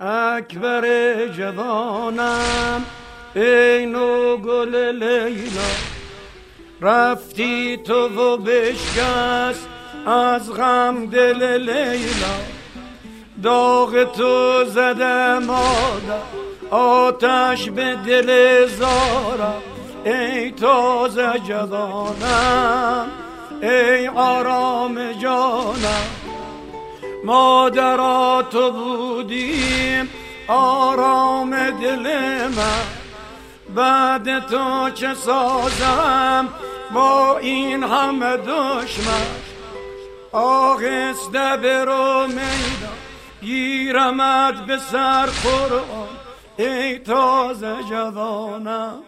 اکبر جوانم ای نو گل لیلا. رفتی تو و بشکست از غم دل لیلا. داغ تو زده مادر آتش به دل زارم ای تازه جوانم ای آرام جانم. مادرا تو بودیم آرام دل من. بعد تو چه سازم؟ با این همه دشمن. آهسته برو میدان گیرمت به سر قرآن. ای تازه جوانم.